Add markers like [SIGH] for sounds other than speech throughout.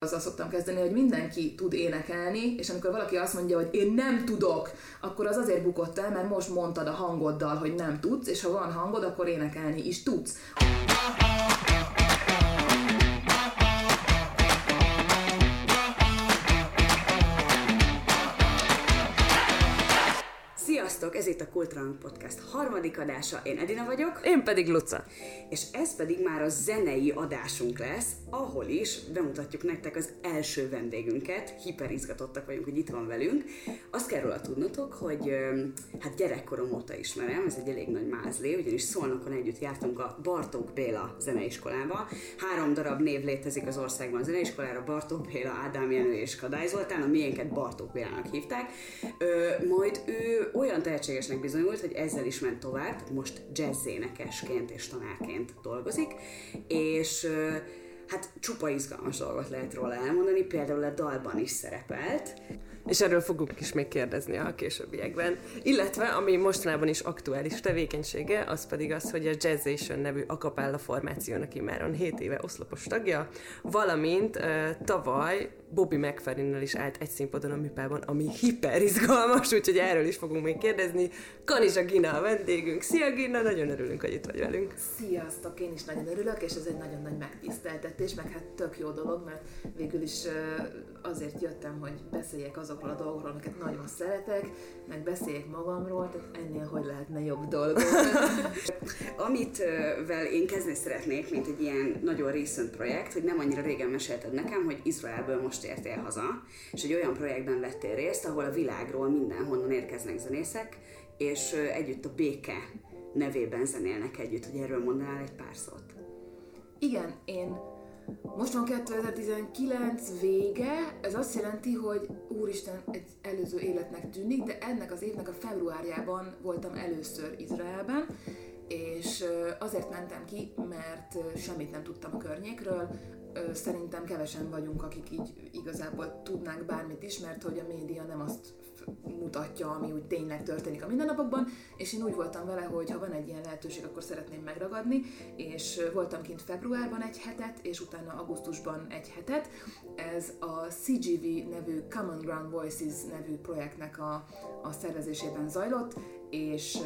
azzal szoktam kezdeni, hogy mindenki tud énekelni, és amikor valaki azt mondja, hogy én nem tudok, akkor az azért bukott el, mert most mondtad a hangoddal, hogy nem tudsz, és ha van hangod, akkor énekelni is tudsz. Sziasztok, ez itt a Kultrang Podcast harmadik adása, én Edina vagyok. Én pedig Luca. És ez pedig már a zenei adásunk lesz, ahol is bemutatjuk nektek az első vendégünket. Hiperizgatottak vagyunk, hogy itt van velünk. Azt kell róla tudnotok, hogy hát gyerekkorom óta ismerem, ez egy elég nagy mázlé, ugyanis Szolnokon együtt jártunk a Bartók Béla zeneiskolába. Három darab név létezik az országban a zeneiskolára, Bartók Béla, Ádám Jenő és Kadály Zoltán, a miénket Bartók Bélának hívták. Ö, majd ő olyan tehetségesnek bizonyult, hogy ezzel is ment tovább, most jazzénekesként és tanárként dolgozik, és hát csupa izgalmas dolgot lehet róla elmondani, például a dalban is szerepelt. És erről fogunk is még kérdezni a későbbiekben. Illetve, ami mostanában is aktuális tevékenysége, az pedig az, hogy a Jazzation nevű akapella formációnak imáron 7 éve oszlopos tagja, valamint uh, tavaly Bobby mcferrin is állt egy színpadon a műpában, ami hiperizgalmas, úgyhogy erről is fogunk még kérdezni. Kanizsa Gina a vendégünk. Szia Gina, nagyon örülünk, hogy itt vagy velünk. Sziasztok, én is nagyon örülök, és ez egy nagyon nagy megtiszteltetés, meg hát tök jó dolog, mert végül is azért jöttem, hogy beszéljek azokról a dolgokról, amiket nagyon szeretek, meg beszéljek magamról, tehát ennél hogy lehetne jobb dolog. [LAUGHS] Amit vel én kezdeni szeretnék, mint egy ilyen nagyon recent projekt, hogy nem annyira régen mesélted nekem, hogy Izraelből most értél haza, és egy olyan projektben vettél részt, ahol a világról mindenhonnan érkeznek zenészek, és együtt a béke nevében zenélnek együtt, hogy erről mondanál egy pár szót. Igen, én most van 2019 vége, ez azt jelenti, hogy úristen, egy előző életnek tűnik, de ennek az évnek a februárjában voltam először Izraelben, és azért mentem ki, mert semmit nem tudtam a környékről, szerintem kevesen vagyunk, akik így igazából tudnánk bármit is, mert hogy a média nem azt mutatja, ami úgy tényleg történik a mindennapokban, és én úgy voltam vele, hogy ha van egy ilyen lehetőség, akkor szeretném megragadni, és voltam kint februárban egy hetet, és utána augusztusban egy hetet. Ez a CGV nevű Common Ground Voices nevű projektnek a, a szervezésében zajlott, és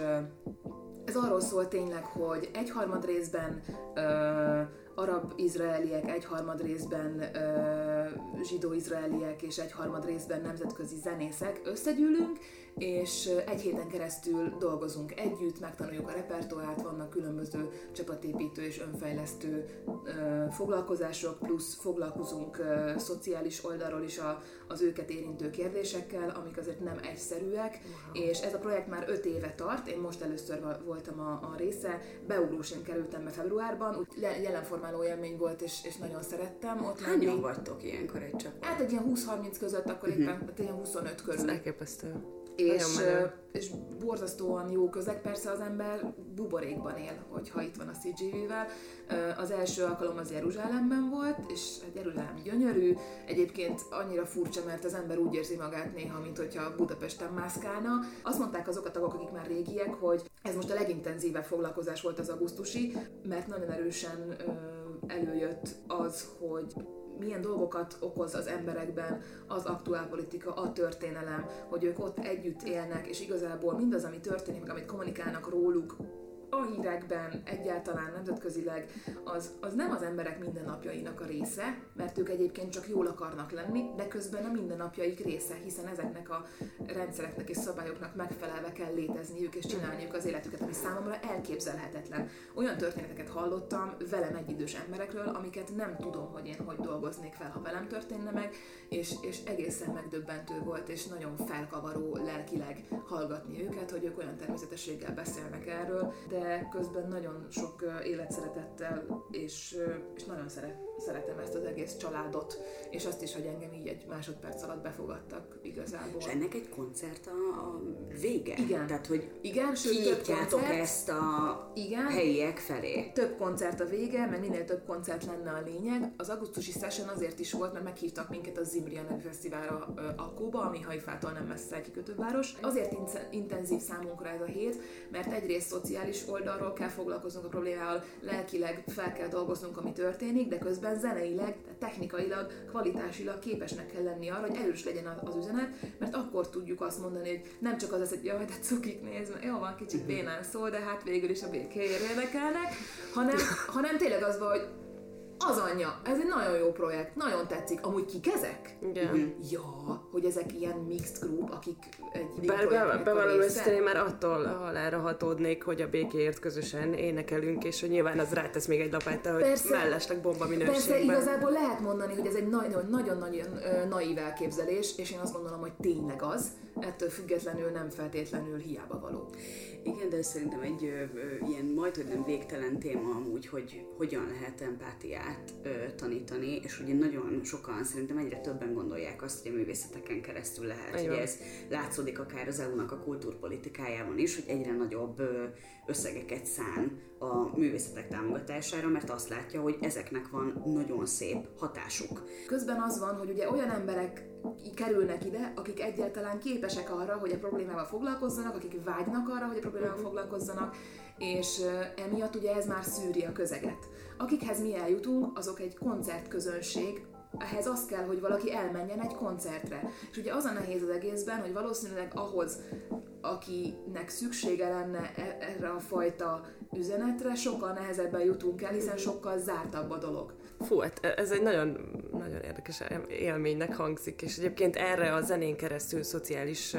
ez arról szól tényleg, hogy egyharmad részben uh, arab-izraeliek, egyharmad részben uh, zsidó-izraeliek és egyharmad részben nemzetközi zenészek összegyűlünk, és egy héten keresztül dolgozunk együtt, megtanuljuk a repertoárt, vannak különböző csapatépítő és önfejlesztő foglalkozások, plusz foglalkozunk szociális oldalról is a, az őket érintő kérdésekkel, amik azért nem egyszerűek, wow. és ez a projekt már öt éve tart, én most először voltam a, a része, beugrósén kerültem be februárban, úgy jelenformáló élmény volt, és, és nagyon szerettem ott Hányan lenni. vagytok ilyenkor egy csapat? Hát egy ilyen 20-30 között, akkor uh-huh. éppen hát ilyen 25 körül. Ez elképesztő. És, és borzasztóan jó közeg, persze az ember buborékban él, hogyha itt van a CGV-vel. Az első alkalom az Jeruzsálemben volt, és Jeruzsálem gyönyörű, egyébként annyira furcsa, mert az ember úgy érzi magát néha, mint hogyha Budapesten mászkálna. Azt mondták azok a tagok, akik már régiek, hogy ez most a legintenzívebb foglalkozás volt az augusztusi, mert nagyon erősen előjött az, hogy milyen dolgokat okoz az emberekben az aktuálpolitika, a történelem, hogy ők ott együtt élnek, és igazából mindaz, ami történik, meg amit kommunikálnak róluk, a hírekben, egyáltalán nemzetközileg, az, az nem az emberek mindennapjainak a része, mert ők egyébként csak jól akarnak lenni, de közben a mindennapjaik része, hiszen ezeknek a rendszereknek és szabályoknak megfelelve kell létezniük és csinálniuk az életüket, ami számomra elképzelhetetlen. Olyan történeteket hallottam velem egyidős emberekről, amiket nem tudom, hogy én hogy dolgoznék fel, ha velem történne meg, és, és egészen megdöbbentő volt, és nagyon felkavaró lelkileg hallgatni őket, hogy ők olyan természetességgel beszélnek erről, de közben nagyon sok életszeretettel, és, és nagyon szeret, szeretem ezt az egész családot, és azt is, hogy engem így egy másodperc alatt befogadtak igazából. És ennek egy koncert a, a vége? Igen. Tehát, hogy Igen, sőt, több koncert, ezt a Igen, helyiek felé? Több koncert a vége, mert minél több koncert lenne a lényeg. Az augusztusi session azért is volt, mert meghívtak minket a Zimria nevű fesztiválra Akkóba, ami Haifától nem messze egy kikötőváros. Azért intenzív számunkra ez a hét, mert egyrészt szociális oldalról kell foglalkoznunk a problémával, lelkileg fel kell dolgoznunk, ami történik, de közben közben zeneileg, technikailag, kvalitásilag képesnek kell lenni arra, hogy erős legyen az üzenet, mert akkor tudjuk azt mondani, hogy nem csak az az, hogy jaj, de cukik néz, jó van, kicsit [LAUGHS] bénán szól, de hát végül is a békéért érdekelnek, hanem, hanem tényleg az van, hogy az anyja, ez egy nagyon jó projekt, nagyon tetszik. Amúgy kik ezek? Igen. Ja, hogy ezek ilyen mixed group, akik egy Bár be, bevallom őszintén, én már attól halára hatódnék, hogy a békéért közösen énekelünk, és hogy nyilván az rátesz még egy lapáttal, hogy persze, mellesleg bomba minőségben. Persze, igazából lehet mondani, hogy ez egy nagyon-nagyon naív elképzelés, és én azt gondolom, hogy tényleg az, ettől függetlenül nem feltétlenül hiába való. Igen, de szerintem egy ö, ö, ilyen majd, hogy nem végtelen téma amúgy, hogy hogyan lehet empátiát ö, tanítani, és ugye nagyon sokan szerintem egyre többen gondolják azt, hogy a művészeteken keresztül lehet. Ugye ez látszódik akár az EU-nak a kultúrpolitikájában is, hogy egyre nagyobb ö, összegeket szán a művészetek támogatására, mert azt látja, hogy ezeknek van nagyon szép hatásuk. Közben az van, hogy ugye olyan emberek kerülnek ide, akik egyáltalán képesek arra, hogy a problémával foglalkozzanak, akik vágynak arra, hogy a problémával mhm. foglalkozzanak, és emiatt ugye ez már szűri a közeget. Akikhez mi eljutunk, azok egy koncertközönség, ehhez az kell, hogy valaki elmenjen egy koncertre. És ugye az a nehéz az egészben, hogy valószínűleg ahhoz, akinek szüksége lenne e- erre a fajta üzenetre, sokkal nehezebben jutunk el, hiszen sokkal zártabb a dolog. Fú, hát ez egy nagyon, nagyon érdekes élménynek hangzik, és egyébként erre a zenén keresztül szociális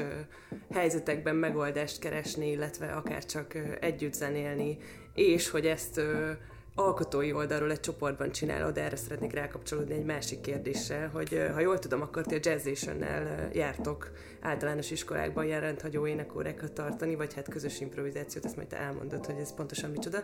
helyzetekben megoldást keresni, illetve akár csak együtt zenélni, és hogy ezt alkotói oldalról egy csoportban csinálod, erre szeretnék rákapcsolódni egy másik kérdéssel, hogy ha jól tudom, akkor ti a Jazzation-nel jártok általános iskolákban ilyen rendhagyó énekórákat tartani, vagy hát közös improvizációt, ezt majd te elmondod, hogy ez pontosan micsoda.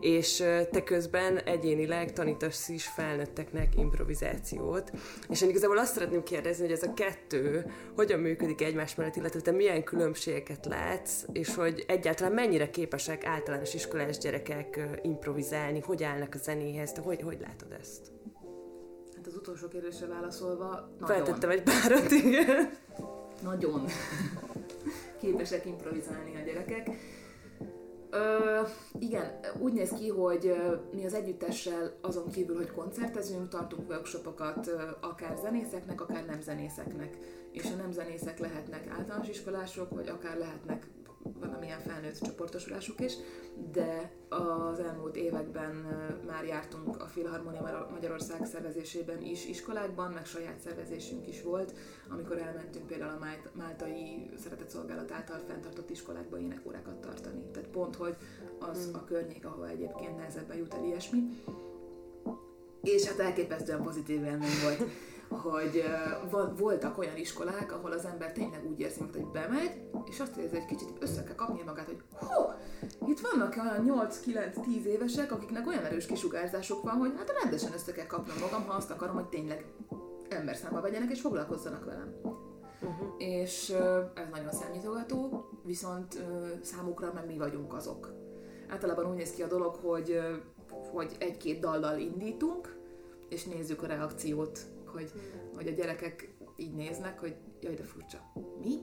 És te közben egyénileg tanítasz is felnőtteknek improvizációt. És én igazából azt szeretném kérdezni, hogy ez a kettő hogyan működik egymás mellett, illetve te milyen különbségeket látsz, és hogy egyáltalán mennyire képesek általános iskolás gyerekek improvizálni, hogy állnak a zenéhez, te hogy, hogy látod ezt? Hát az utolsó kérdésre válaszolva, nagyon. Feltettem egy párat, igen. Nagyon [LAUGHS] képesek improvizálni a gyerekek. Ö, igen, úgy néz ki, hogy mi az együttessel azon kívül, hogy koncertezünk, tartunk workshopokat akár zenészeknek, akár nem zenészeknek. És a nem zenészek lehetnek általános iskolások, vagy akár lehetnek valamilyen felnőtt csoportosulásuk is, de az elmúlt években már jártunk a Filharmonia Magyarország szervezésében is iskolákban, meg saját szervezésünk is volt, amikor elmentünk például a Máltai Szeretett Szolgálat által fenntartott iskolákba énekórákat tartani. Tehát pont, hogy az hmm. a környék, ahol egyébként nehezebben jut el ilyesmi. És hát elképesztően pozitív élmény volt hogy voltak olyan iskolák, ahol az ember tényleg úgy érzi, hogy bemegy, és azt érzi, hogy kicsit össze kell kapnia magát, hogy hú, itt vannak olyan 8-9-10 évesek, akiknek olyan erős kisugárzásuk van, hogy hát rendesen össze kell kapnom magam, ha azt akarom, hogy tényleg ember számba vegyenek és foglalkozzanak velem. Uh-huh. És ez nagyon számítogató, viszont számukra meg mi vagyunk azok. Általában úgy néz ki a dolog, hogy, hogy egy-két dallal indítunk, és nézzük a reakciót hogy, hogy a gyerekek így néznek, hogy jaj, de furcsa. Mi?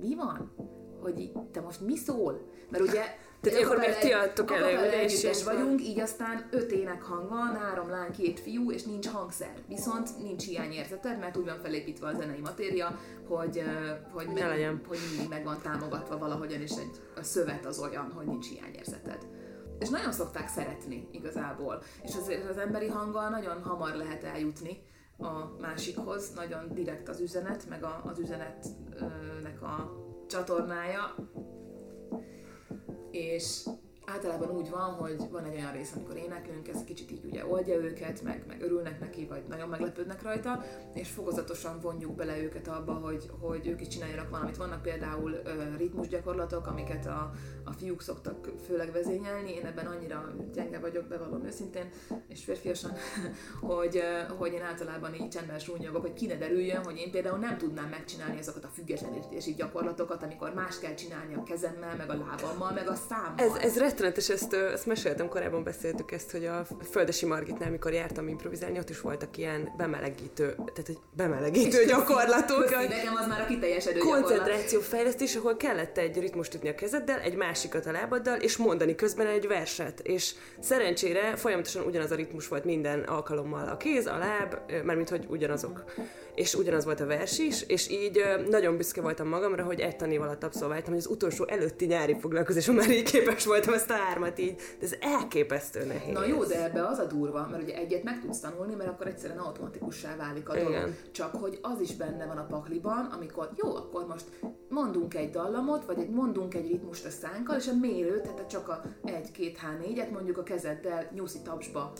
Mi van? Hogy te most mi szól? Mert ugye [LAUGHS] tehát akkor még ti adtok elő, és vagyunk, így aztán öt ének hang van, három lány, két fiú, és nincs hangszer. Viszont nincs hiányérzeted, mert úgy van felépítve a zenei matéria, hogy, hogy, meg, legyen. hogy mindig meg van támogatva valahogyan, és egy, a szövet az olyan, hogy nincs hiányérzeted. És nagyon szokták szeretni igazából. És azért az emberi hanggal nagyon hamar lehet eljutni, a másikhoz, nagyon direkt az üzenet, meg a, az üzenetnek a csatornája, és általában úgy van, hogy van egy olyan rész, amikor éneklünk, ez kicsit így ugye oldja őket, meg, meg örülnek neki, vagy nagyon meglepődnek rajta, és fokozatosan vonjuk bele őket abba, hogy, hogy ők is csináljanak valamit. Vannak például uh, ritmusgyakorlatok, amiket a, a fiúk szoktak főleg vezényelni, én ebben annyira gyenge vagyok, bevallom őszintén, és férfiasan, [LAUGHS] hogy, hogy én általában így csendben súnyogok, hogy ki ne derüljön, hogy én például nem tudnám megcsinálni azokat a függetlenítési gyakorlatokat, amikor más kell csinálni a kezemmel, meg a lábammal, meg a számmal. Ez, ez rettenetes, ezt, ezt meséltem, korábban beszéltük ezt, hogy a Földesi Margitnál, amikor jártam improvizálni, ott is voltak ilyen bemelegítő, tehát egy bemelegítő gyakorlatok. nekem az már a kiteljesedő Koncentrációfejlesztés, ahol kellett egy ritmust ütni a kezeddel, egy másikat a lábaddal, és mondani közben egy verset. És szerencsére folyamatosan ugyanaz a ritmus volt minden alkalommal. A kéz, a láb, mármint hogy ugyanazok és ugyanaz volt a vers is, és így nagyon büszke voltam magamra, hogy egy tanév alatt abszolváltam, hogy az utolsó előtti nyári foglalkozáson már így képes voltam ezt a hármat így, de ez elképesztő nehéz. Na jó, de ebbe az a durva, mert ugye egyet meg tudsz tanulni, mert akkor egyszerűen automatikussá válik a dolog. Igen. Csak hogy az is benne van a pakliban, amikor jó, akkor most mondunk egy dallamot, vagy egy mondunk egy ritmust a szánkkal, és a mérő, tehát csak a 1, 2, H, 4-et mondjuk a kezeddel nyuszi tapsba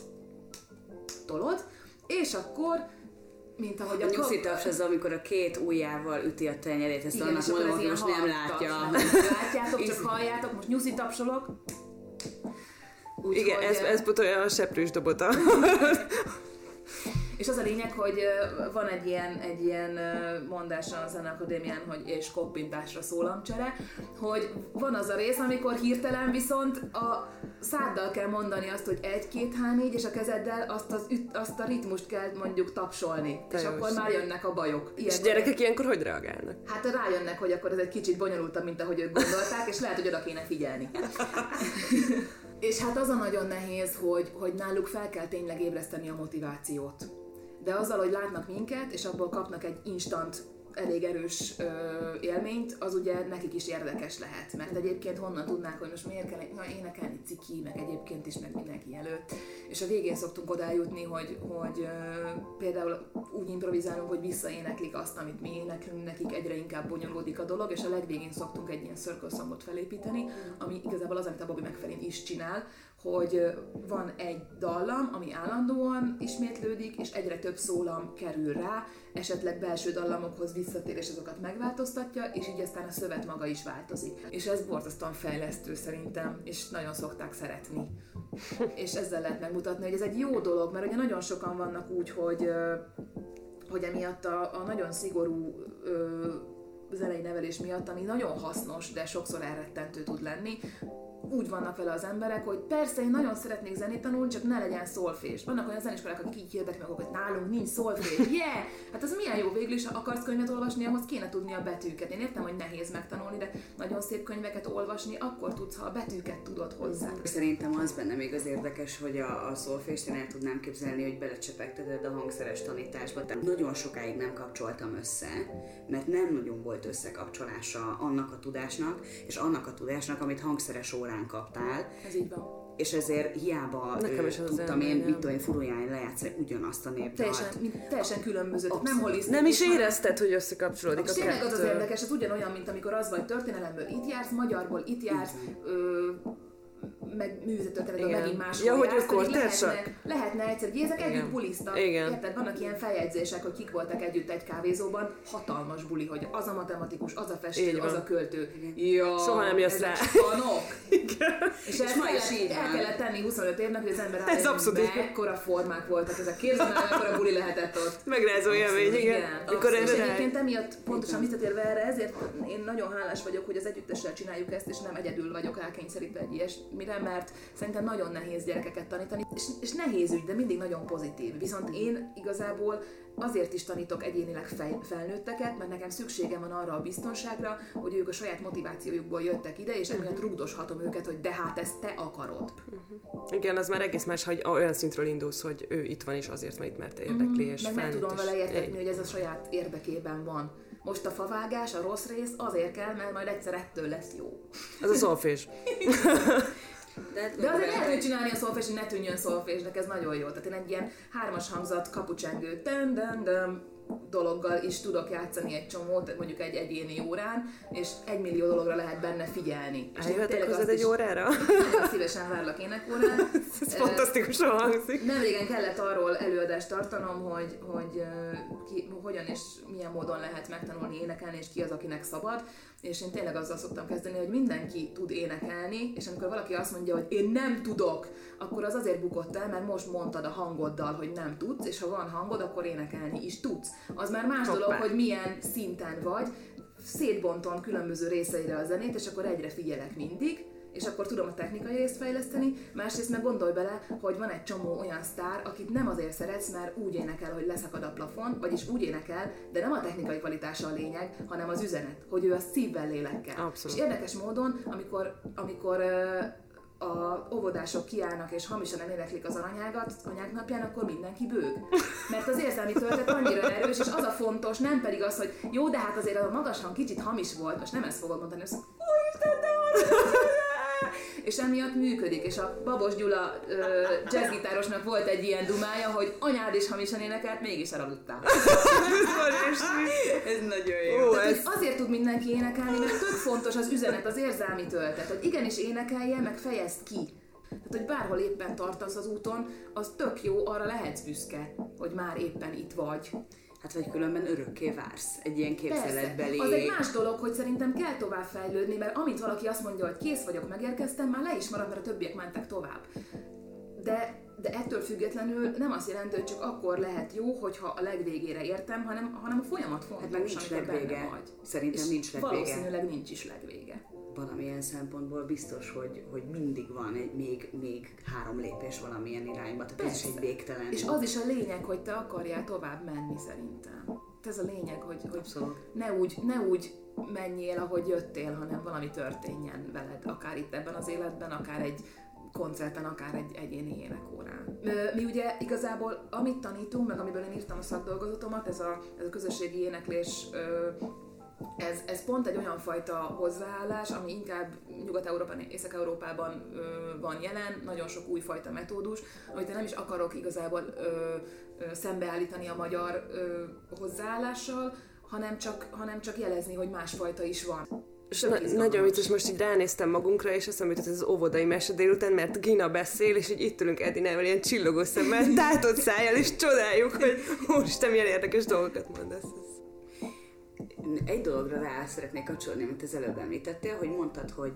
tolod, és akkor mint ahogy a, a nyuszi taps az, amikor a két ujjával üti a tenyerét, ezt Igen, annak mondom, hogy most nem látja. Látjátok, csak [LAUGHS] halljátok, most nyuszi tapsolok. Úgy, Igen, ez, ez olyan a seprős dobota. [LAUGHS] És az a lényeg, hogy van egy ilyen, egy ilyen mondás a Zeneakadémián, hogy és koppintásra szólamcsere, hogy van az a rész, amikor hirtelen viszont a száddal kell mondani azt, hogy egy, két, há, négy, és a kezeddel azt, az, azt a ritmust kell mondjuk tapsolni. Te és akkor már jönnek a bajok. Ilyen és gyerekek ilyenkor hogy reagálnak? Hát rájönnek, hogy akkor ez egy kicsit bonyolultabb, mint ahogy ők gondolták, és lehet, hogy oda kéne figyelni. [LAUGHS] És hát az a nagyon nehéz, hogy, hogy náluk fel kell tényleg ébreszteni a motivációt de azzal, hogy látnak minket, és abból kapnak egy instant elég erős ö, élményt, az ugye nekik is érdekes lehet. Mert egyébként honnan tudnák, hogy most miért kell na, énekelni ciki, meg egyébként is, meg mindenki előtt. És a végén szoktunk oda jutni, hogy, hogy ö, például úgy improvizálunk, hogy visszaéneklik azt, amit mi éneklünk, nekik egyre inkább bonyolódik a dolog, és a legvégén szoktunk egy ilyen circle felépíteni, ami igazából az, amit a Bobby McFerrin is csinál, hogy van egy dallam, ami állandóan ismétlődik, és egyre több szólam kerül rá, esetleg belső dallamokhoz visszatér, és azokat megváltoztatja, és így aztán a szövet maga is változik. És ez borzasztóan fejlesztő szerintem, és nagyon szokták szeretni. és ezzel lehet megmutatni, hogy ez egy jó dolog, mert ugye nagyon sokan vannak úgy, hogy, hogy emiatt a, a nagyon szigorú zenei nevelés miatt, ami nagyon hasznos, de sokszor elrettentő tud lenni, úgy vannak vele az emberek, hogy persze én nagyon szeretnék zenét tanulni, csak ne legyen szolfés. Vannak olyan zeniskolák, akik így hirdetnek magukat, hogy nálunk nincs szolfés. Yeah! Hát az milyen jó végül is, ha akarsz könyvet olvasni, ahhoz kéne tudni a betűket. Én értem, hogy nehéz megtanulni, de nagyon szép könyveket olvasni, akkor tudsz, ha a betűket tudod hozzá. Szerintem az benne még az érdekes, hogy a, a szolfést én el tudnám képzelni, hogy belecsepegteted a hangszeres tanításba. Tehát nagyon sokáig nem kapcsoltam össze, mert nem nagyon volt összekapcsolása annak a tudásnak, és annak a tudásnak, amit hangszeres órán órán kaptál. Ez így van és ezért hiába Nekem is tudtam én, mit tudom én, furuján lejátszani ugyanazt a népdalt. Teljesen, teljesen különböző, nem holisztikus. Nem is érezted, hogy összekapcsolódik a Tényleg az az érdekes, ez ugyanolyan, mint amikor az vagy történelemből itt jársz, magyarból itt jársz, ö, meg művészetörténetben megint máshol ja, hogy akkor lehetne, lehetne egyszer, hogy ezek Igen. együtt bulisztak. Igen. Érted? Vannak ilyen feljegyzések, hogy kik voltak együtt egy kávézóban, hatalmas buli, hogy az a matematikus, az a festő, az a költő. Ja, Soha nem jössz rá. [LAUGHS] Igen. És, és ma is így el kellett tenni 25 évnek, hogy az ember Ez abszolút ekkora formák voltak ezek. Képzeld el, ekkora buli lehetett ott. Megrázó élmény, igen. igen. És egyébként emiatt pontosan visszatérve erre, ezért én nagyon hálás vagyok, hogy az együttessel csináljuk ezt, és nem egyedül vagyok rákényszerítve egy ilyesmire, mert szerintem nagyon nehéz gyerekeket tanítani, és, és nehéz ügy, de mindig nagyon pozitív. Viszont én igazából azért is tanítok egyénileg fej, felnőtteket, mert nekem szükségem van arra a biztonságra, hogy ők a saját motivációjukból jöttek ide, és emiatt rugdoshatom őket, hogy de hát ezt te akarod. Uh-huh. Igen, az már egész más, hogy olyan szintről indulsz, hogy ő itt van, és azért van itt, mert érdekli, uh-huh. és Meg meg tudom vele értetni, hogy ez a saját érdekében van. Most a favágás, a rossz rész azért kell, mert majd egyszer ettől lesz jó. Ez a szolfés. De, De azért lehet, hogy csinálni a szolfés, hogy ne tűnjön szolfésnek, ez nagyon jó. Tehát én egy ilyen hármas hangzat kapucsengő, dön, dön, dön, dologgal is tudok játszani egy csomót, mondjuk egy egyéni órán, és egy millió dologra lehet benne figyelni. Eljöhetek hozzád egy órára? Szívesen várlak énekórán. [LAUGHS] Ez fantasztikusan hangzik. Nem régen kellett arról előadást tartanom, hogy, hogy ki, hogyan és milyen módon lehet megtanulni énekelni, és ki az, akinek szabad. És én tényleg azzal szoktam kezdeni, hogy mindenki tud énekelni, és amikor valaki azt mondja, hogy én nem tudok, akkor az azért bukott el, mert most mondtad a hangoddal, hogy nem tudsz, és ha van hangod, akkor énekelni is tudsz. Az már más Hoppá. dolog, hogy milyen szinten vagy, szétbontom különböző részeire a zenét, és akkor egyre figyelek mindig, és akkor tudom a technikai részt fejleszteni, másrészt meg gondolj bele, hogy van egy csomó olyan sztár, akit nem azért szeretsz, mert úgy énekel, hogy leszakad a plafon, vagyis úgy énekel, de nem a technikai kvalitása a lényeg, hanem az üzenet, hogy ő a szívvel, lélekkel. Abszolút. És érdekes módon, amikor, amikor a óvodások kiállnak és hamisan eléneklik az aranyágat anyák napján, akkor mindenki bőg. Mert az érzelmi töltet annyira erős, és az a fontos, nem pedig az, hogy jó, de hát azért a magas hang kicsit hamis volt, most nem ezt fogod mondani, hogy úristen, de és emiatt működik, és a Babos Gyula ö, jazzgitárosnak volt egy ilyen dumája, hogy anyád is hamisan énekelt, mégis elaludtál. [LAUGHS] Ez nagyon jó. Ó, Tehát, ez azért tud mindenki énekelni, mert tök fontos az üzenet, az érzelmi töltet, hogy igenis énekelje, meg fejezd ki. Tehát, hogy bárhol éppen tartasz az úton, az tök jó, arra lehetsz büszke, hogy már éppen itt vagy. Hát vagy különben örökké vársz egy ilyen képzeletbeli... Az egy más dolog, hogy szerintem kell tovább fejlődni, mert amint valaki azt mondja, hogy kész vagyok, megérkeztem, már le is marad, mert a többiek mentek tovább. De, de ettől függetlenül nem azt jelenti, hogy csak akkor lehet jó, hogyha a legvégére értem, hanem, hanem a folyamat fontos, Hát meg nincs legvége. vagy. Szerintem És nincs legvége. Valószínűleg nincs is legvége. Valamilyen szempontból biztos, hogy, hogy mindig van egy még, még három lépés valamilyen irányba, tehát ez is egy Persze. végtelen. És az is a lényeg, hogy te akarjál tovább menni szerintem. Ez a lényeg, hogy, hogy Abszolút. ne úgy, ne úgy menjél, ahogy jöttél, hanem valami történjen veled, akár itt ebben az életben, akár egy koncerten, akár egy egyéni énekórán. Mi ugye igazából, amit tanítunk, meg amiből én írtam a szakdolgozatomat, ez a, ez a közösségi éneklés ez, ez pont egy olyan fajta hozzáállás, ami inkább Nyugat-Európában, Észak-Európában ö, van jelen, nagyon sok újfajta metódus, amit én nem is akarok igazából ö, ö, szembeállítani a magyar ö, hozzáállással, hanem csak, hanem csak jelezni, hogy másfajta is van. És na- nagyon vicces, most így ránéztem magunkra, és azt mondom, hogy ez az óvodai mese délután, mert Gina beszél, és így itt ülünk Edinával ilyen csillogó szemmel, tátott szájjal, és csodáljuk, hogy úristen, milyen érdekes dolgokat mondasz. Egy dologra rá szeretnék kapcsolni, amit az előbb említettél, hogy mondtad, hogy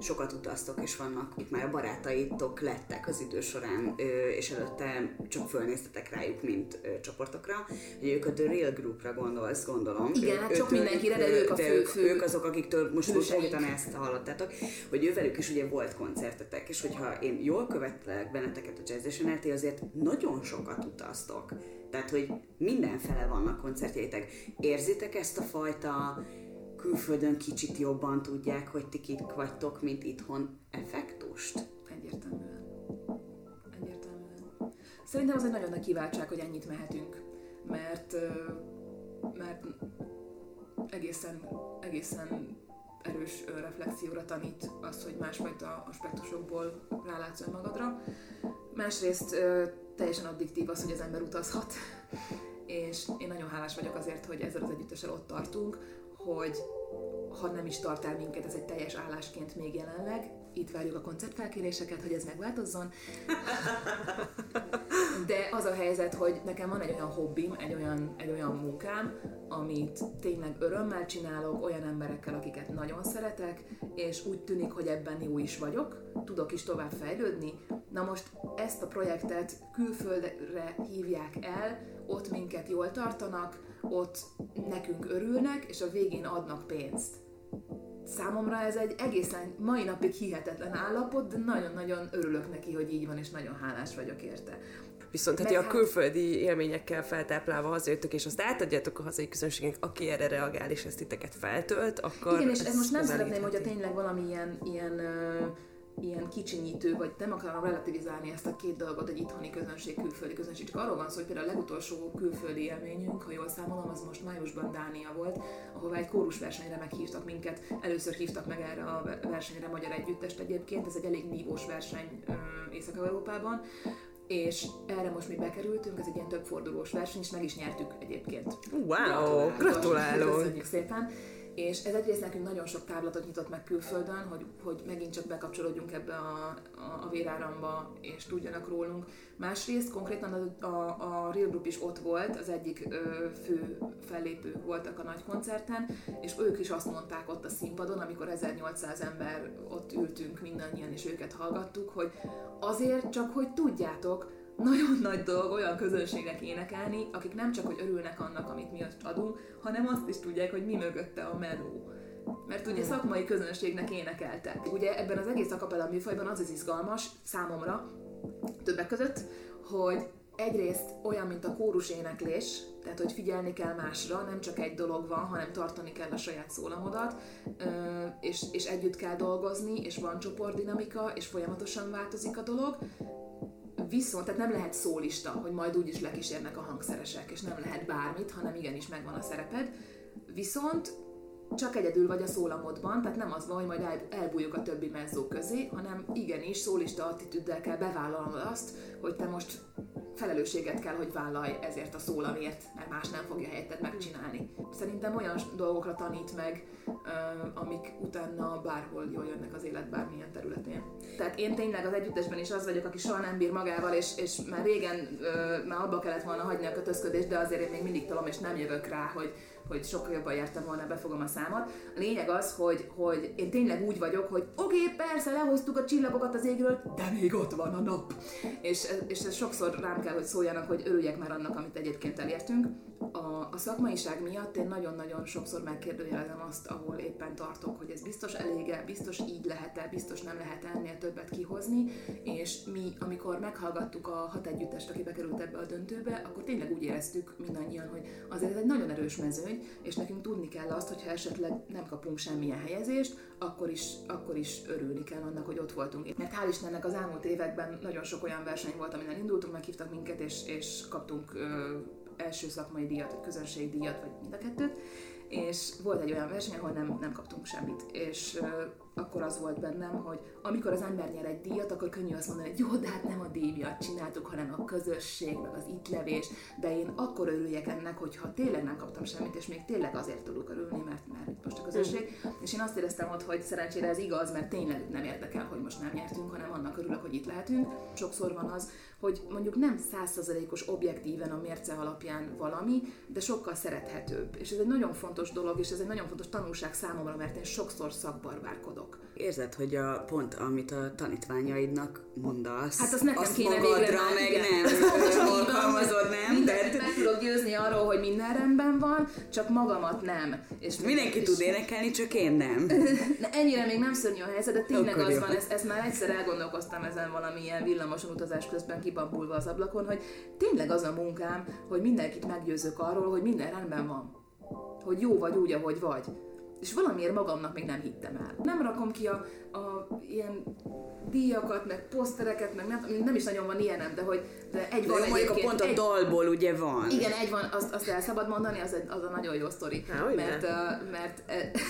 sokat utaztok, és vannak itt már a barátaitok lettek az idő során, és előtte csak fölnéztetek rájuk, mint csoportokra, hogy ők a The Real Groupra gondolsz, gondolom. Igen, hát sok mindenkire, de ők a fő- ők, fő ők azok, akiktől most konkrétan ezt hallottátok, hogy ővelük is ugye volt koncertetek, és hogyha én jól követlek benneteket a Jazz azért nagyon sokat utaztok. Tehát, hogy mindenfele vannak koncertjeitek. Érzitek ezt a fajta külföldön kicsit jobban tudják, hogy ti kik vagytok, mint itthon effektust? Egyértelműen. Egyértelműen. Szerintem az egy nagyon nagy kiváltság, hogy ennyit mehetünk, mert, mert egészen, egészen erős reflexióra tanít az, hogy másfajta aspektusokból rálátsz önmagadra. Másrészt teljesen addiktív az, hogy az ember utazhat, és én nagyon hálás vagyok azért, hogy ezzel az együttessel ott tartunk, hogy ha nem is tart el minket, ez egy teljes állásként még jelenleg. Itt várjuk a koncertfelkéréseket, hogy ez megváltozzon. De az a helyzet, hogy nekem van egy olyan hobbim, egy olyan, egy olyan munkám, amit tényleg örömmel csinálok, olyan emberekkel, akiket nagyon szeretek, és úgy tűnik, hogy ebben jó is vagyok, tudok is tovább fejlődni. Na most ezt a projektet külföldre hívják el, ott minket jól tartanak, ott nekünk örülnek, és a végén adnak pénzt. Számomra ez egy egészen mai napig hihetetlen állapot, de nagyon-nagyon örülök neki, hogy így van, és nagyon hálás vagyok érte. Viszont hát a hát- külföldi élményekkel feltáplálva hazajöttök, és azt átadjátok a hazai közönségnek, aki erre reagál, és ezt titeket feltölt, akkor... Igen, és ez most nem szeretném, hogyha tényleg valami ilyen, ilyen, ilyen kicsinyítő, vagy nem akarom relativizálni ezt a két dolgot, egy itthoni közönség, külföldi közönség. Csak arról van szó, hogy például a legutolsó külföldi élményünk, ha jól számolom, az most májusban Dánia volt, ahová egy kórusversenyre meghívtak minket. Először hívtak meg erre a versenyre magyar együttest egyébként, ez egy elég nívós verseny Észak-Európában. És erre most mi bekerültünk, ez egy ilyen többfordulós verseny, és meg is nyertük egyébként. Wow, gratulálunk! Köszönjük szépen! És ez egyrészt nekünk nagyon sok távlatot nyitott meg külföldön, hogy, hogy megint csak bekapcsolódjunk ebbe a, a, a véráramba, és tudjanak rólunk. Másrészt konkrétan a, a, a Real Group is ott volt, az egyik ö, fő fellépők voltak a nagy koncerten, és ők is azt mondták ott a színpadon, amikor 1800 ember ott ültünk mindannyian, és őket hallgattuk, hogy azért csak, hogy tudjátok, nagyon nagy dolog olyan közönségnek énekelni, akik nem csak, hogy örülnek annak, amit mi ott adunk, hanem azt is tudják, hogy mi mögötte a meló. mert ugye szakmai közönségnek énekeltek. Ugye ebben az egész akapella műfajban az az izgalmas számomra, többek között, hogy egyrészt olyan, mint a kórus éneklés, tehát hogy figyelni kell másra, nem csak egy dolog van, hanem tartani kell a saját szólamodat, és, és együtt kell dolgozni, és van csoportdinamika, és folyamatosan változik a dolog, viszont, tehát nem lehet szólista, hogy majd úgyis lekísérnek a hangszeresek, és nem lehet bármit, hanem igenis megvan a szereped. Viszont csak egyedül vagy a szólamodban, tehát nem az van, hogy majd elbújjuk a többi mezzó közé, hanem igenis szólista attitűddel kell bevállalnod azt, hogy te most felelősséget kell, hogy vállalj ezért a szólamért, mert más nem fogja helyetted megcsinálni. Szerintem olyan dolgokra tanít meg, amik utána bárhol jól jönnek az élet bármilyen területén. Tehát én tényleg az együttesben is az vagyok, aki soha nem bír magával, és, és már régen már abba kellett volna hagyni a kötözködést, de azért én még mindig talom, és nem jövök rá, hogy hogy sokkal jobban jártam volna, befogom a számot. A lényeg az, hogy, hogy én tényleg úgy vagyok, hogy oké, okay, persze, lehoztuk a csillagokat az égről, de még ott van a nap. És, és ez sokszor rám kell, hogy szóljanak, hogy örüljek már annak, amit egyébként elértünk. A, a szakmaiság miatt én nagyon-nagyon sokszor megkérdőjelezem azt, ahol éppen tartok, hogy ez biztos elége, biztos így lehet-e, biztos nem lehet ennél többet kihozni, és mi, amikor meghallgattuk a hat együttest, aki bekerült ebbe a döntőbe, akkor tényleg úgy éreztük mindannyian, hogy azért ez egy nagyon erős mezőny, és nekünk tudni kell azt, hogyha esetleg nem kapunk semmilyen helyezést, akkor is, akkor is örülni kell annak, hogy ott voltunk. Mert hál' Istennek az elmúlt években nagyon sok olyan verseny volt, amin indultunk, meghívtak minket, és, és kaptunk ö, első szakmai díjat, vagy közönségdíjat, vagy mind a kettőt, és volt egy olyan verseny, ahol nem, nem kaptunk semmit, és uh, akkor az volt bennem, hogy amikor az ember nyer egy díjat, akkor könnyű azt mondani, hogy jó, de hát nem a díj miatt csináltuk, hanem a közösség, meg az itt levés, de én akkor örüljek ennek, hogyha tényleg nem kaptam semmit, és még tényleg azért tudok örülni, mert, mert itt most a közösség. És én azt éreztem ott, hogy szerencsére ez igaz, mert tényleg nem érdekel, hogy most nem nyertünk, hanem annak örülök, hogy itt lehetünk. Sokszor van az, hogy mondjuk nem százszerzalékos objektíven a mérce alapján valami, de sokkal szerethetőbb. És ez egy nagyon fontos dolog, és ez egy nagyon fontos tanulság számomra, mert én sokszor szakbarbárkodok. Érzed, hogy a pont, amit a tanítványaidnak mondasz, hát azt, nekem azt kéne magadra már, meg igen. nem [LAUGHS] alkalmazod, nem? Mindenkit De... meg tudok győzni arról, hogy minden rendben van, csak magamat nem. És Mindenki tud énekelni, csak én nem. [LAUGHS] De ennyire még nem szörnyű a helyzet, de tényleg Akkor az jó. van, ezt, ezt már egyszer elgondolkoztam ezen valamilyen villamoson utazás közben kibabulva az ablakon, hogy tényleg az a munkám, hogy mindenkit meggyőzök arról, hogy minden rendben van. Hogy jó vagy úgy, ahogy vagy. És valamiért magamnak még nem hittem el. Nem rakom ki a, a ilyen díjakat, meg posztereket, meg nem, nem is nagyon van ilyenem, de hogy de egy van mondjuk a pont a egy, dalból ugye van. Igen, egy van, azt, azt el szabad mondani, az, egy, az a nagyon jó sztori. Há, mert, uh, mert uh,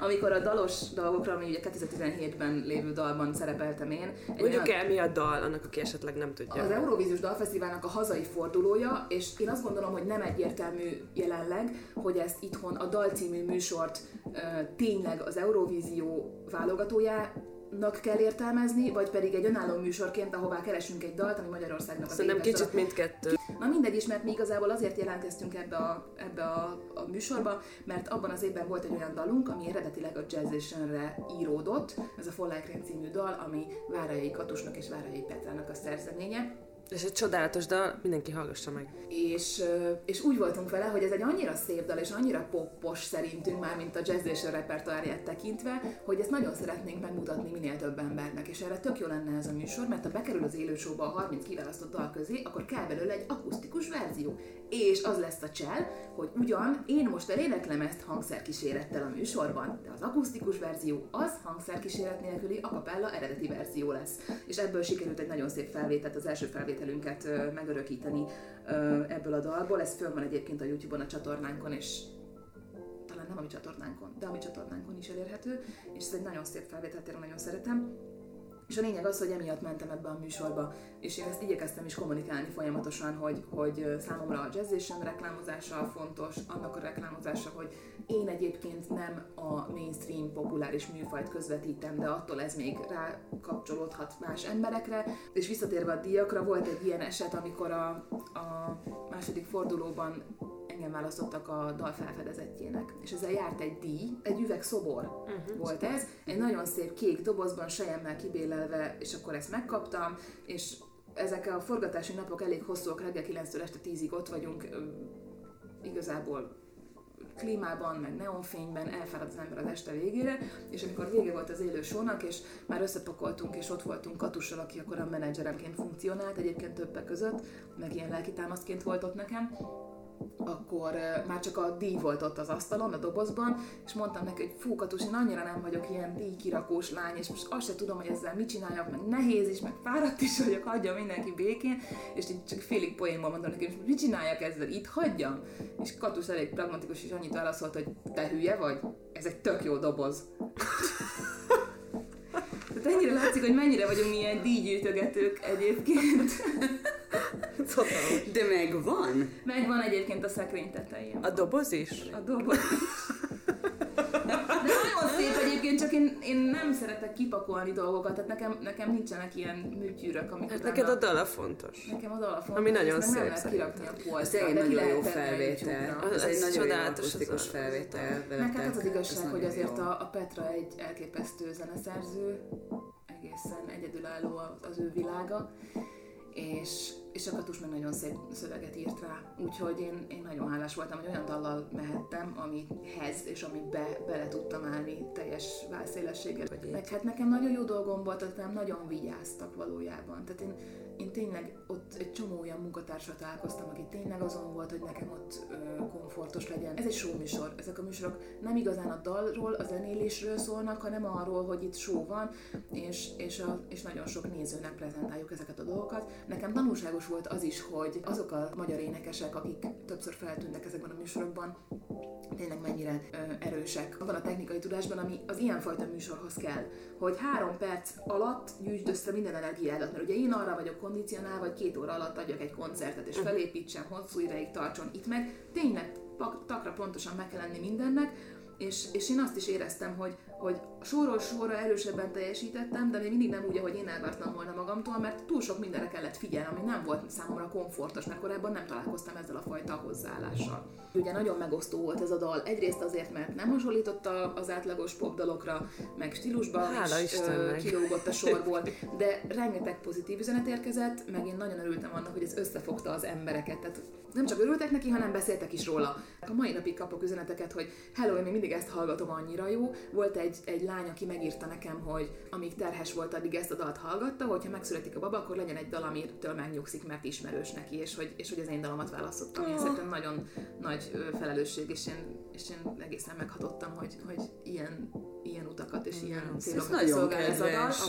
[LAUGHS] amikor a dalos dolgokra, ami ugye 2017-ben lévő dalban szerepeltem én. Mondjuk el mi a dal, annak aki esetleg nem tudja. Az Eurovíziós Dalfesztiválnak a hazai fordulója, és én azt gondolom, hogy nem egyértelmű jelenleg, hogy ezt itthon a dal című műsort uh, tényleg az Eurovízió válogatójá nak kell értelmezni, vagy pedig egy önálló műsorként, ahová keresünk egy dalt, ami Magyarországnak az Szerintem kicsit mindkettő. Na mindegy is, mert mi igazából azért jelentkeztünk ebbe a, ebbe a, a műsorba, mert abban az évben volt egy olyan dalunk, ami eredetileg a Jazzationre íródott, ez a Follákrén című dal, ami Várajai Katusnak és Várajai Petrának a szerzeménye és egy csodálatos dal, mindenki hallgassa meg. És, és úgy voltunk vele, hogy ez egy annyira szép dal, és annyira poppos szerintünk már, mint a jazz és a repertoárját tekintve, hogy ezt nagyon szeretnénk megmutatni minél több embernek. És erre tök jó lenne ez a műsor, mert ha bekerül az élősóba a 30 kiválasztott dal közé, akkor kell belőle egy akusztikus verzió. És az lesz a csel, hogy ugyan én most eléneklem ezt hangszerkísérettel a műsorban, de az akusztikus verzió az hangszerkíséret nélküli a capella eredeti verzió lesz. És ebből sikerült egy nagyon szép felvételt, az első felvételünket megörökíteni ebből a dalból. Ez föl van egyébként a YouTube-on, a csatornánkon, és talán nem a mi csatornánkon, de a mi csatornánkon is elérhető, és ez egy nagyon szép felvétel, tényleg nagyon szeretem. És a lényeg az, hogy emiatt mentem ebbe a műsorba, és én ezt igyekeztem is kommunikálni folyamatosan, hogy, hogy számomra a jazzation reklámozása fontos, annak a reklámozása, hogy én egyébként nem a mainstream populáris műfajt közvetítem, de attól ez még rákapcsolódhat más emberekre. És visszatérve a díjakra, volt egy ilyen eset, amikor a, a második fordulóban engem választottak a dal felfedezetjének. És ezzel járt egy díj, egy üveg szobor uh-huh. volt ez, egy nagyon szép kék dobozban, sejemmel kibélelve, és akkor ezt megkaptam, és ezek a forgatási napok elég hosszúak, reggel 9-től este 10-ig ott vagyunk, igazából klímában, meg neonfényben, elfárad az ember az este végére, és amikor vége volt az élő sónak, és már összepakoltunk, és ott voltunk Katussal, aki akkor a menedzseremként funkcionált, egyébként többek között, meg ilyen lelkitámaszként volt ott nekem, akkor már csak a díj volt ott az asztalon, a dobozban, és mondtam neki, hogy fú, Katus, én annyira nem vagyok ilyen díjkirakós lány, és most azt se tudom, hogy ezzel mit csináljak, meg nehéz is, meg fáradt is vagyok, hagyja mindenki békén, és így csak félig poénban mondtam neki, hogy mit csináljak ezzel, itt hagyjam? És Katus elég pragmatikus, és annyit válaszolt, hogy te hülye vagy? Ez egy tök jó doboz. [LAUGHS] Tehát ennyire látszik, hogy mennyire vagyunk milyen díjgyűjtögetők egyébként. [LAUGHS] De megvan? Megvan egyébként a szekrény tetején. A doboz is? A doboz. De nagyon szép egyébként, csak én, én nem szeretek kipakolni dolgokat, tehát nekem, nekem nincsenek ilyen műtyűrök, amik Hát neked a dala fontos. Nekem a dala fontos, Ami nagyon szép nem lehet kirakni a Ez polcra, egy de ki nagyon jó felvétel. Ez Ez egy nagyon csodálatos akusztikus felvétel. Hát az az Ez igazság, hogy azért a, a Petra egy elképesztő zeneszerző, egészen egyedülálló az ő világa, és, és a Katus meg nagyon szép szöveget írt rá. Úgyhogy én, én nagyon hálás voltam, hogy olyan dallal mehettem, amihez és amibe bele tudtam állni teljes válszélességgel. Meg hát nekem nagyon jó dolgom volt, tehát nagyon vigyáztak valójában. Tehát én, én tényleg ott egy csomó olyan munkatársat találkoztam, aki tényleg azon volt, hogy nekem ott ö, komfortos legyen. Ez egy show műsor. Ezek a műsorok nem igazán a dalról, a zenélésről szólnak, hanem arról, hogy itt show van, és, és, a, és nagyon sok nézőnek prezentáljuk ezeket a dolgokat. Nekem tanulságos volt az is, hogy azok a magyar énekesek, akik többször feltűnnek ezekben a műsorokban, tényleg mennyire ö, erősek abban a technikai tudásban, ami az ilyenfajta műsorhoz kell. Hogy három perc alatt gyűjtsd össze minden energiádat, mert ugye én arra vagyok kondicionálva, hogy két óra alatt adjak egy koncertet, és felépítsem, hosszú ideig tartson. Itt meg tényleg takra pontosan meg kell lenni mindennek, és, és én azt is éreztem, hogy, hogy sorról sorra erősebben teljesítettem, de még mindig nem úgy, ahogy én elvártam volna magamtól, mert túl sok mindenre kellett figyelni, ami nem volt számomra komfortos, mert korábban nem találkoztam ezzel a fajta hozzáállással. Ugye nagyon megosztó volt ez a dal, egyrészt azért, mert nem hasonlított a- az átlagos popdalokra, meg stílusban Hála is Istennek. kilógott a sorból, de rengeteg pozitív üzenet érkezett, meg én nagyon örültem annak, hogy ez összefogta az embereket. Tehát nem csak örültek neki, hanem beszéltek is róla. A mai napig kapok üzeneteket, hogy hello, én még mindig ezt hallgatom, annyira jó. Volt egy, egy lány, aki megírta nekem, hogy amíg terhes volt, addig ezt a dalt hallgatta, hogyha megszületik a baba, akkor legyen egy dal, amitől megnyugszik, mert ismerős neki, és hogy, és hogy az én dalomat választottam. Én szerintem nagyon nagy felelősség, és én, és én egészen meghatottam, hogy, hogy ilyen, ilyen utakat és ilyen Ez célokat nagyon szolgál ez a dal. kedves.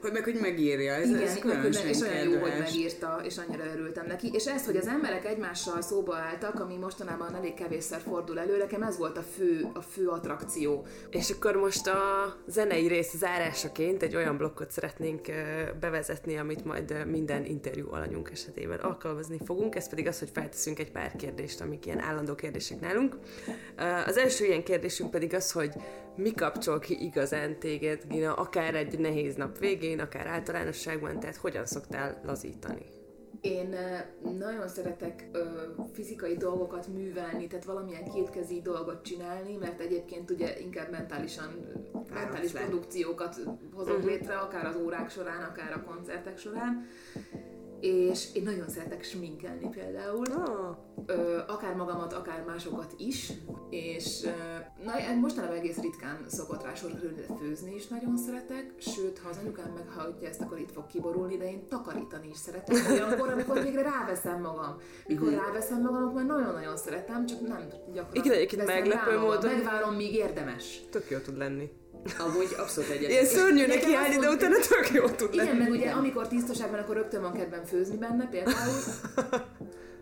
Hogy meg, hogy megírja. Ez, Igen, ez meg, hogy meg, és olyan jó, hogy kedves. megírta, és annyira örültem neki. És ez, hogy az emberek egymással szóba álltak, ami mostanában elég kevésszer fordul elő, nekem ez volt a fő, a fő attrakció. És akkor most a zenei rész zárásaként egy olyan blokkot szeretnénk bevezetni, amit majd minden interjú alanyunk esetében alkalmazni fogunk, ez pedig az, hogy felteszünk egy pár kérdést, amik ilyen állandó kérdések nálunk. Az első ilyen kérdésünk pedig az, hogy mi kapcsol ki igazán téged, Gina, akár egy nehéz nap végén, akár általánosságban, tehát hogyan szoktál lazítani? Én nagyon szeretek ö, fizikai dolgokat művelni, tehát valamilyen kétkezi dolgot csinálni, mert egyébként ugye inkább mentálisan, mentális produkciókat hozok létre, akár az órák során, akár a koncertek során. És én nagyon szeretek sminkelni például. Oh, ö, akár magamat, akár másokat is, és ö, na, mostanában egész ritkán szokott rá sor kerülni, de főzni is nagyon szeretek, sőt, ha az anyukám meghallgatja ezt, akkor itt fog kiborulni, de én takarítani is szeretek, olyankor, amikor végre ráveszem magam. Mikor ráveszem magam, akkor már nagyon-nagyon szeretem, csak nem gyakran. Igen, egyébként meglepő módon- Megvárom, míg érdemes. tök jó tud lenni. Amúgy abszolút egyet. Ilyen szörnyű nekem neki állni, azt de utána tök jó tud lenni. Igen, meg ugye amikor tisztaság van, akkor rögtön van kedvem főzni benne például.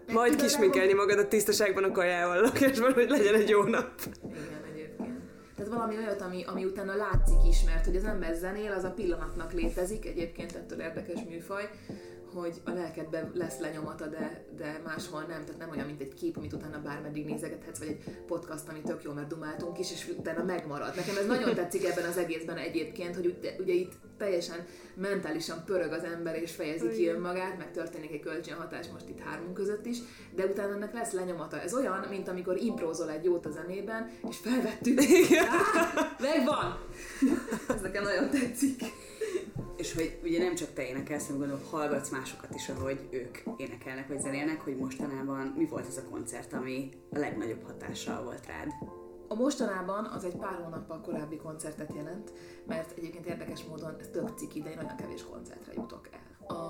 Meg [LAUGHS] Majd kisminkelni magad a tisztaságban a kajával a lakásban, hogy legyen egy jó nap. Igen, egyébként. Tehát valami olyat, ami, ami utána látszik is, mert hogy az ember zenél, az a pillanatnak létezik, egyébként ettől érdekes műfaj, hogy a lelkedben lesz lenyomata, de, de máshol nem, tehát nem olyan, mint egy kép, amit utána bármeddig nézegethetsz, vagy egy podcast, ami tök jó, mert dumáltunk is, és utána megmarad. Nekem ez nagyon tetszik ebben az egészben egyébként, hogy ugye, ugye itt teljesen mentálisan pörög az ember, és fejezi ki önmagát, meg történik egy kölcsönhatás most itt hármunk között is, de utána ennek lesz lenyomata. Ez olyan, mint amikor imprózol egy jót a zenében, és felvettük. Megvan! Ez nekem nagyon tetszik. És hogy ugye nem csak te énekelsz, hanem gondolom hallgatsz másokat is, ahogy ők énekelnek vagy zenélnek, hogy mostanában mi volt ez a koncert, ami a legnagyobb hatással volt rád? A mostanában az egy pár hónappal korábbi koncertet jelent, mert egyébként érdekes módon ez tök ciki, de én nagyon kevés koncertre jutok el. A,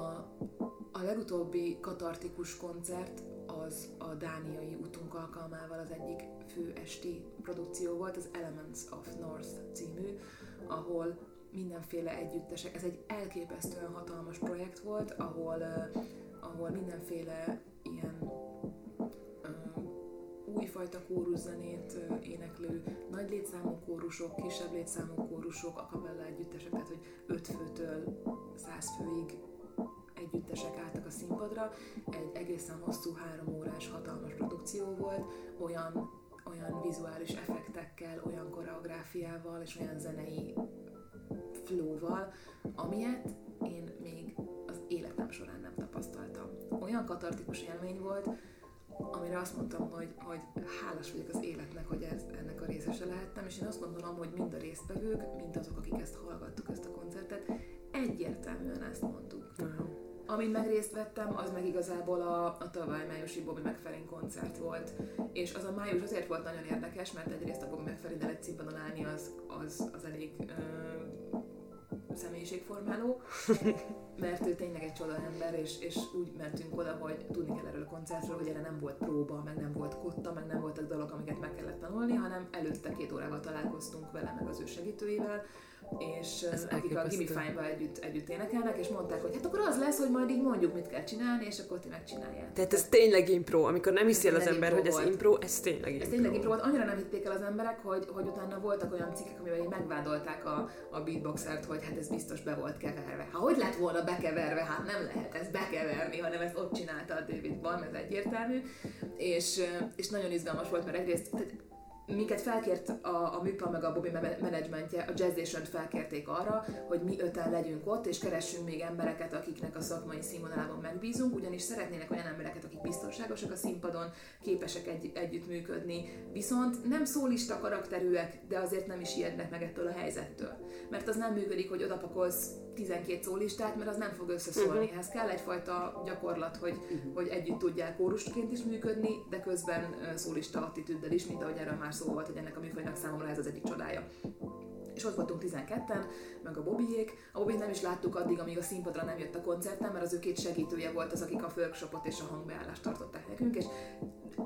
a legutóbbi katartikus koncert az a dániai utunk alkalmával az egyik fő esti produkció volt, az Elements of North című, ahol mindenféle együttesek, ez egy elképesztően hatalmas projekt volt, ahol, ahol mindenféle ilyen újfajta kóruszenét éneklő nagy létszámú kórusok, kisebb létszámú kórusok, akapella együttesek, tehát hogy 5 főtől 100 főig együttesek álltak a színpadra. Egy egészen hosszú három órás hatalmas produkció volt, olyan, olyan vizuális effektekkel, olyan koreográfiával és olyan zenei flowval, amilyet én még az életem során nem tapasztaltam. Olyan katartikus élmény volt, amire azt mondtam, hogy, hogy hálás vagyok az életnek, hogy ez, ennek a részese lehettem, és én azt gondolom, hogy mind a résztvevők, mind azok, akik ezt hallgattuk, ezt a koncertet, egyértelműen ezt mondtuk. Uh-huh. Amin meg részt vettem, az meg igazából a, a tavaly májusi Bobby McFerrin koncert volt. És az a május azért volt nagyon érdekes, mert egyrészt a Bobby McFerrin egy színpadon állni az, az, az elég ö, személyiségformáló, [LAUGHS] mert ő tényleg egy csoda ember, és, és úgy mentünk oda, hogy tudni kell erről a koncertről, hogy erre nem volt próba, meg nem volt kotta, meg nem voltak dolgok, amiket meg kellett tanulni, hanem előtte két órával találkoztunk vele, meg az ő segítőivel, és Ez akik a Gimme Fine-ba együtt, együtt énekelnek, és mondták, hogy hát akkor az lesz, hogy majd így mondjuk, mit kell csinálni, és akkor ti megcsinálják. Tehát ez tényleg impro, amikor nem hiszi el az ember, hogy ez impro, ez tényleg impro. Ez tényleg impro volt. Annyira nem hitték el az emberek, hogy, hogy utána voltak olyan cikkek, amivel megvádolták a, a beatboxert, hogy hát ez biztos be volt keverve. Ha hogy lett volna bekeverve, hát nem lehet ezt bekeverni, hanem ezt ott csinálta a David Ball, ez egyértelmű. És, és nagyon izgalmas volt, mert egyrészt tehát minket felkért a, a Műpa meg a Bobby menedzsmentje, a Jazzation felkérték arra, hogy mi öten legyünk ott, és keressünk még embereket, akiknek a szakmai színvonalában megbízunk, ugyanis szeretnének olyan embereket, akik biztonságosak a színpadon, képesek egy, együtt működni, viszont nem szólista karakterűek, de azért nem is ijednek meg ettől a helyzettől. Mert az nem működik, hogy odapakolsz 12 szólistát, mert az nem fog összeszólni. Uh-huh. Ehhez kell egyfajta gyakorlat, hogy, uh-huh. hogy együtt tudják kórusként is működni, de közben szólista attitűddel is, mint ahogy erről már szó volt, hogy ennek a műfajnak számomra ez az egyik csodája és ott voltunk 12-en, meg a Bobiék. A Bobit nem is láttuk addig, amíg a színpadra nem jött a koncerten, mert az ő két segítője volt az, akik a workshopot és a hangbeállást tartották nekünk, és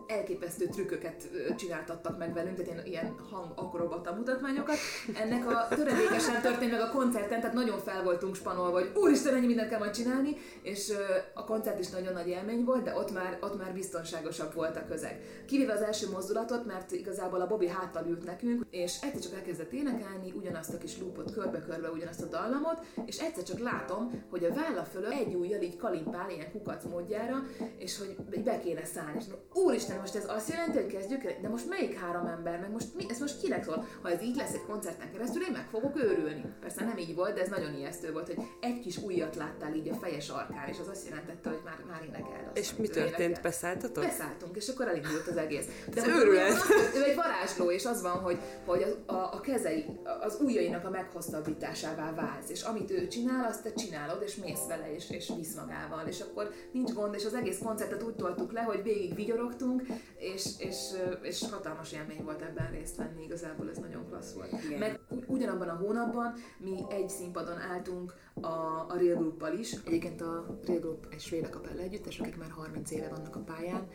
elképesztő trükköket csináltattak meg velünk, tehát ilyen hang akrobata mutatványokat. Ennek a töredékesen történt meg a koncerten, tehát nagyon fel voltunk spanolva, hogy úristen, ennyi mindent kell majd csinálni, és a koncert is nagyon nagy élmény volt, de ott már, ott már biztonságosabb volt a közeg. Kivéve az első mozdulatot, mert igazából a Bobby háttal ült nekünk, és egyszer csak elkezdett énekelni, ugyanazt a kis loopot körbe-körbe, ugyanazt a dallamot, és egyszer csak látom, hogy a válla fölött egy ujjal így kalimpál ilyen kukac módjára, és hogy be kéne szállni. És úristen, most ez azt jelenti, hogy kezdjük el, de most melyik három ember, meg most mi, ez most kinek szól? Ha ez így lesz egy koncerten keresztül, én meg fogok őrülni. Persze nem így volt, de ez nagyon ijesztő volt, hogy egy kis ujjat láttál így a fejes arkán, és az azt jelentette, hogy már, már énekel. És mi történt? Beszálltatok? Beszálltunk, és akkor elindult az egész. De ez őrület. Ő egy varázsló, és az van, hogy, hogy a, a, a kezei, az ujjainak a meghosszabbításává válsz, és amit ő csinál, azt te csinálod, és mész vele, és, és visz magával, és akkor nincs gond, és az egész koncertet úgy toltuk le, hogy végig vigyorogtunk, és, és, és hatalmas élmény volt ebben részt venni, igazából ez nagyon klassz volt. Igen. Meg ugyanabban a hónapban mi egy színpadon álltunk a, a Real Group-bal is. Egyébként a Real Group egy svéd kapella együttes, akik már 30 éve vannak a pályán,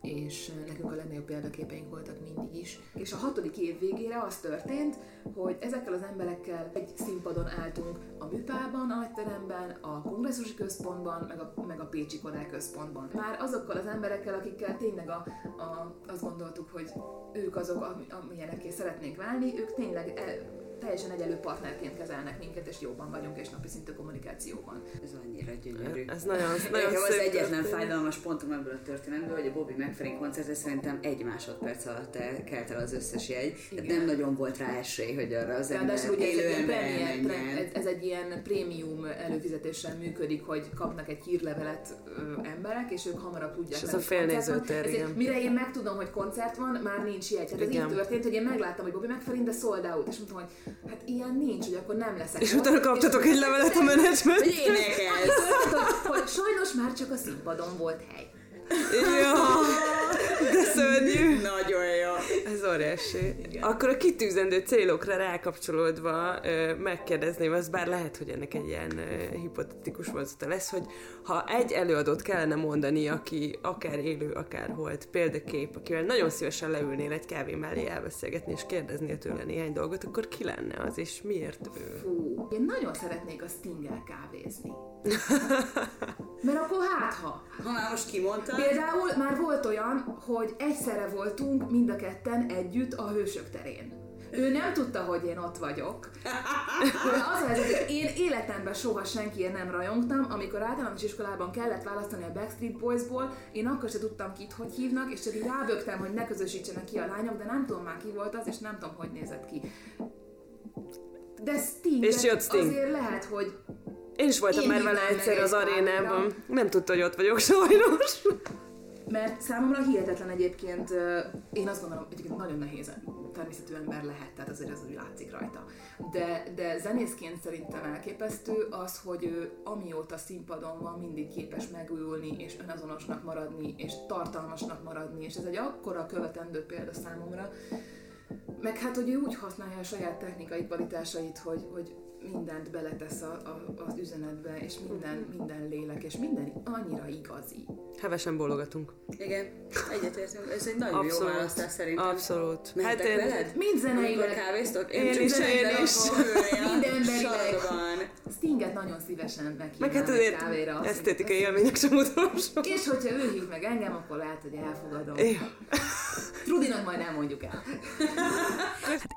és nekünk a legnagyobb példaképeink voltak mindig is. És a hatodik év végére az történt, hogy ezekkel az emberekkel egy színpadon álltunk a Műpában, a nagyteremben, a kongresszusi központban, meg a, meg a Pécsi Kodály központban. Már azokkal az emberekkel, akikkel tényleg a, a, azt gondoltuk, hogy ők azok, amilyenekké szeretnénk válni, ők tényleg e, teljesen egyelő partnerként kezelnek minket, és jóban vagyunk, és napi szintű kommunikációban. Ez annyira gyönyörű. Ez nagyon, nagyon szép az egyetlen fájdalmas pontom ebből a történetből, hogy a Bobby McFerrin koncertre szerintem egy másodperc alatt kelt el az összes jegy. Tehát nem nagyon volt rá esély, hogy arra az ember ugye élő ez, egy ez, ez egy ilyen prémium előfizetéssel működik, hogy kapnak egy hírlevelet ö, emberek, és ők hamarabb tudják. És ez a félnézőtér. Mire én megtudom, hogy koncert van, már nincs jegy. Tehát ez így történt, hogy én megláttam, hogy Bobby McFerrin, de sold out, és mondtam, hogy hát ilyen nincs, hogy akkor nem leszek És utána kaptatok egy levelet a menedzsment. Hogy énekelsz! hogy, hogy sajnos már csak a színpadon volt hely. Ja, de szörnyű. [LAUGHS] Nagyon jó. Ez óriási. Akkor a kitűzendő célokra rákapcsolódva megkérdezném, az bár lehet, hogy ennek egy ilyen hipotetikus vonzata lesz, hogy ha egy előadót kellene mondani, aki akár élő, akár volt példakép, akivel nagyon szívesen leülnél egy kávé mellé elbeszélgetni, és kérdeznél tőle néhány dolgot, akkor ki lenne az, és miért ő? Fú, én nagyon szeretnék a Stingel kávézni. [LAUGHS] Mert akkor hát ha. Ha már most kimondtad, Például már volt olyan, hogy egyszerre voltunk mind a ketten együtt a Hősök terén. Ő nem tudta, hogy én ott vagyok. De [LAUGHS] az a helyzet, hogy én életemben soha senkiért nem rajongtam, amikor általános iskolában kellett választani a Backstreet Boysból, én akkor se tudtam ki, hogy hívnak, és csak így rábögtem, hogy ne közösítsenek ki a lányok, de nem tudom már ki volt az, és nem tudom, hogy nézett ki. De Sting, És jött Sting. azért lehet, hogy Én is voltam Én már vele egyszer az arénában. Nem tudta, hogy ott vagyok [LAUGHS] sajnos. Mert számomra hihetetlen egyébként, én azt gondolom, egyébként nagyon nehéz természetű ember lehet, tehát azért ez úgy látszik rajta. De, de zenészként szerintem elképesztő az, hogy ő amióta színpadon van, mindig képes megújulni, és önazonosnak maradni, és tartalmasnak maradni, és ez egy akkora követendő példa számomra. Meg hát, hogy ő úgy használja a saját technikai kvalitásait, hogy, hogy mindent beletesz a, a, az üzenetbe, és minden, minden lélek, és minden annyira igazi. Hevesen bólogatunk. igen, egyetértünk. Ez egy nagyon jó Abszolút. választás szerintem. Abszolút. Mentek én- veled? Mind zeneileg. Kávéztok? Én csak is, én is. Mindenbelileg. Sarban. Stinget nagyon szívesen meghívnám Meg hát azért kávéra. esztétikai élmények sem utolsó. És hogyha ő hív meg engem, akkor lehet, hogy elfogadom. Ja. Trudinak majd nem mondjuk el.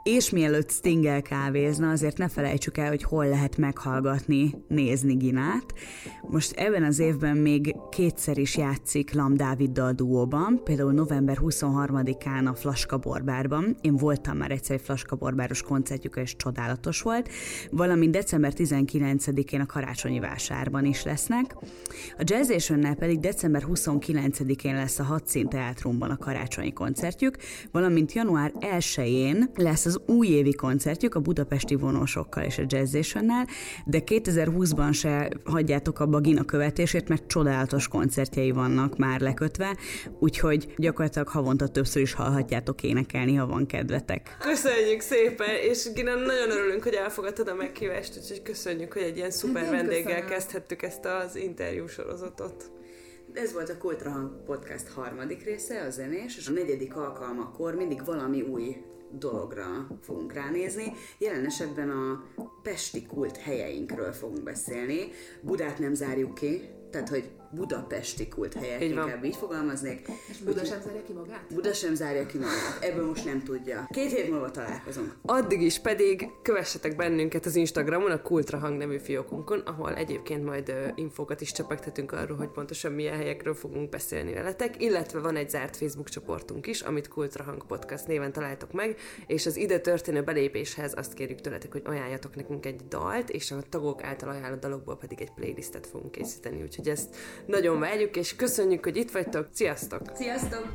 És mielőtt Stingel kávézna, azért ne felejtsük el, hogy hol lehet meghallgatni, nézni Ginát. Most ebben az évben még kétszer is játszik Lam Dáviddal duóban, például november 23-án a Flaska Borbárban. Én voltam már egyszer egy Flaska Borbáros koncertjük, és csodálatos volt. Valamint december 19-én a Karácsonyi Vásárban is lesznek. A Jazzationnál pedig december 29-én lesz a Hadszín Teátrumban a karácsonyi koncertjük, valamint január 1-én lesz az újévi koncertjük a budapesti vonósokkal és a Jazzationnál, de 2020-ban se hagyjátok abba a Gina követését, mert csodálatos koncertjei vannak már lekötve, úgyhogy gyakorlatilag havonta többször is hallhatjátok énekelni, ha van kedvetek. Köszönjük szépen, és Gina, nagyon örülünk, hogy elfogadtad a meghívást, úgyhogy köszönjük, hogy egy ilyen szuper vendéggel kezdhettük ezt az interjú sorozatot. Ez volt a Kultrahang Podcast harmadik része, a zenés, és a negyedik alkalmakor mindig valami új dologra fogunk ránézni. Jelen esetben a pesti kult helyeinkről fogunk beszélni. Budát nem zárjuk ki, tehát hogy budapesti kult helyek, Így van. inkább így fogalmaznék. És Buda sem zárja ki magát? Buda sem zárja ki magát, ebből most nem tudja. Két hét múlva találkozunk. Addig is pedig kövessetek bennünket az Instagramon, a Kultrahang nevű fiókunkon, ahol egyébként majd ö, infókat is csepegtetünk arról, hogy pontosan milyen helyekről fogunk beszélni veletek, illetve van egy zárt Facebook csoportunk is, amit Kultrahang Podcast néven találtok meg, és az ide történő belépéshez azt kérjük tőletek, hogy ajánljatok nekünk egy dalt, és a tagok által ajánlott dalokból pedig egy playlistet fogunk készíteni, úgyhogy ezt nagyon várjuk, és köszönjük, hogy itt vagytok, sziasztok! Sziasztok!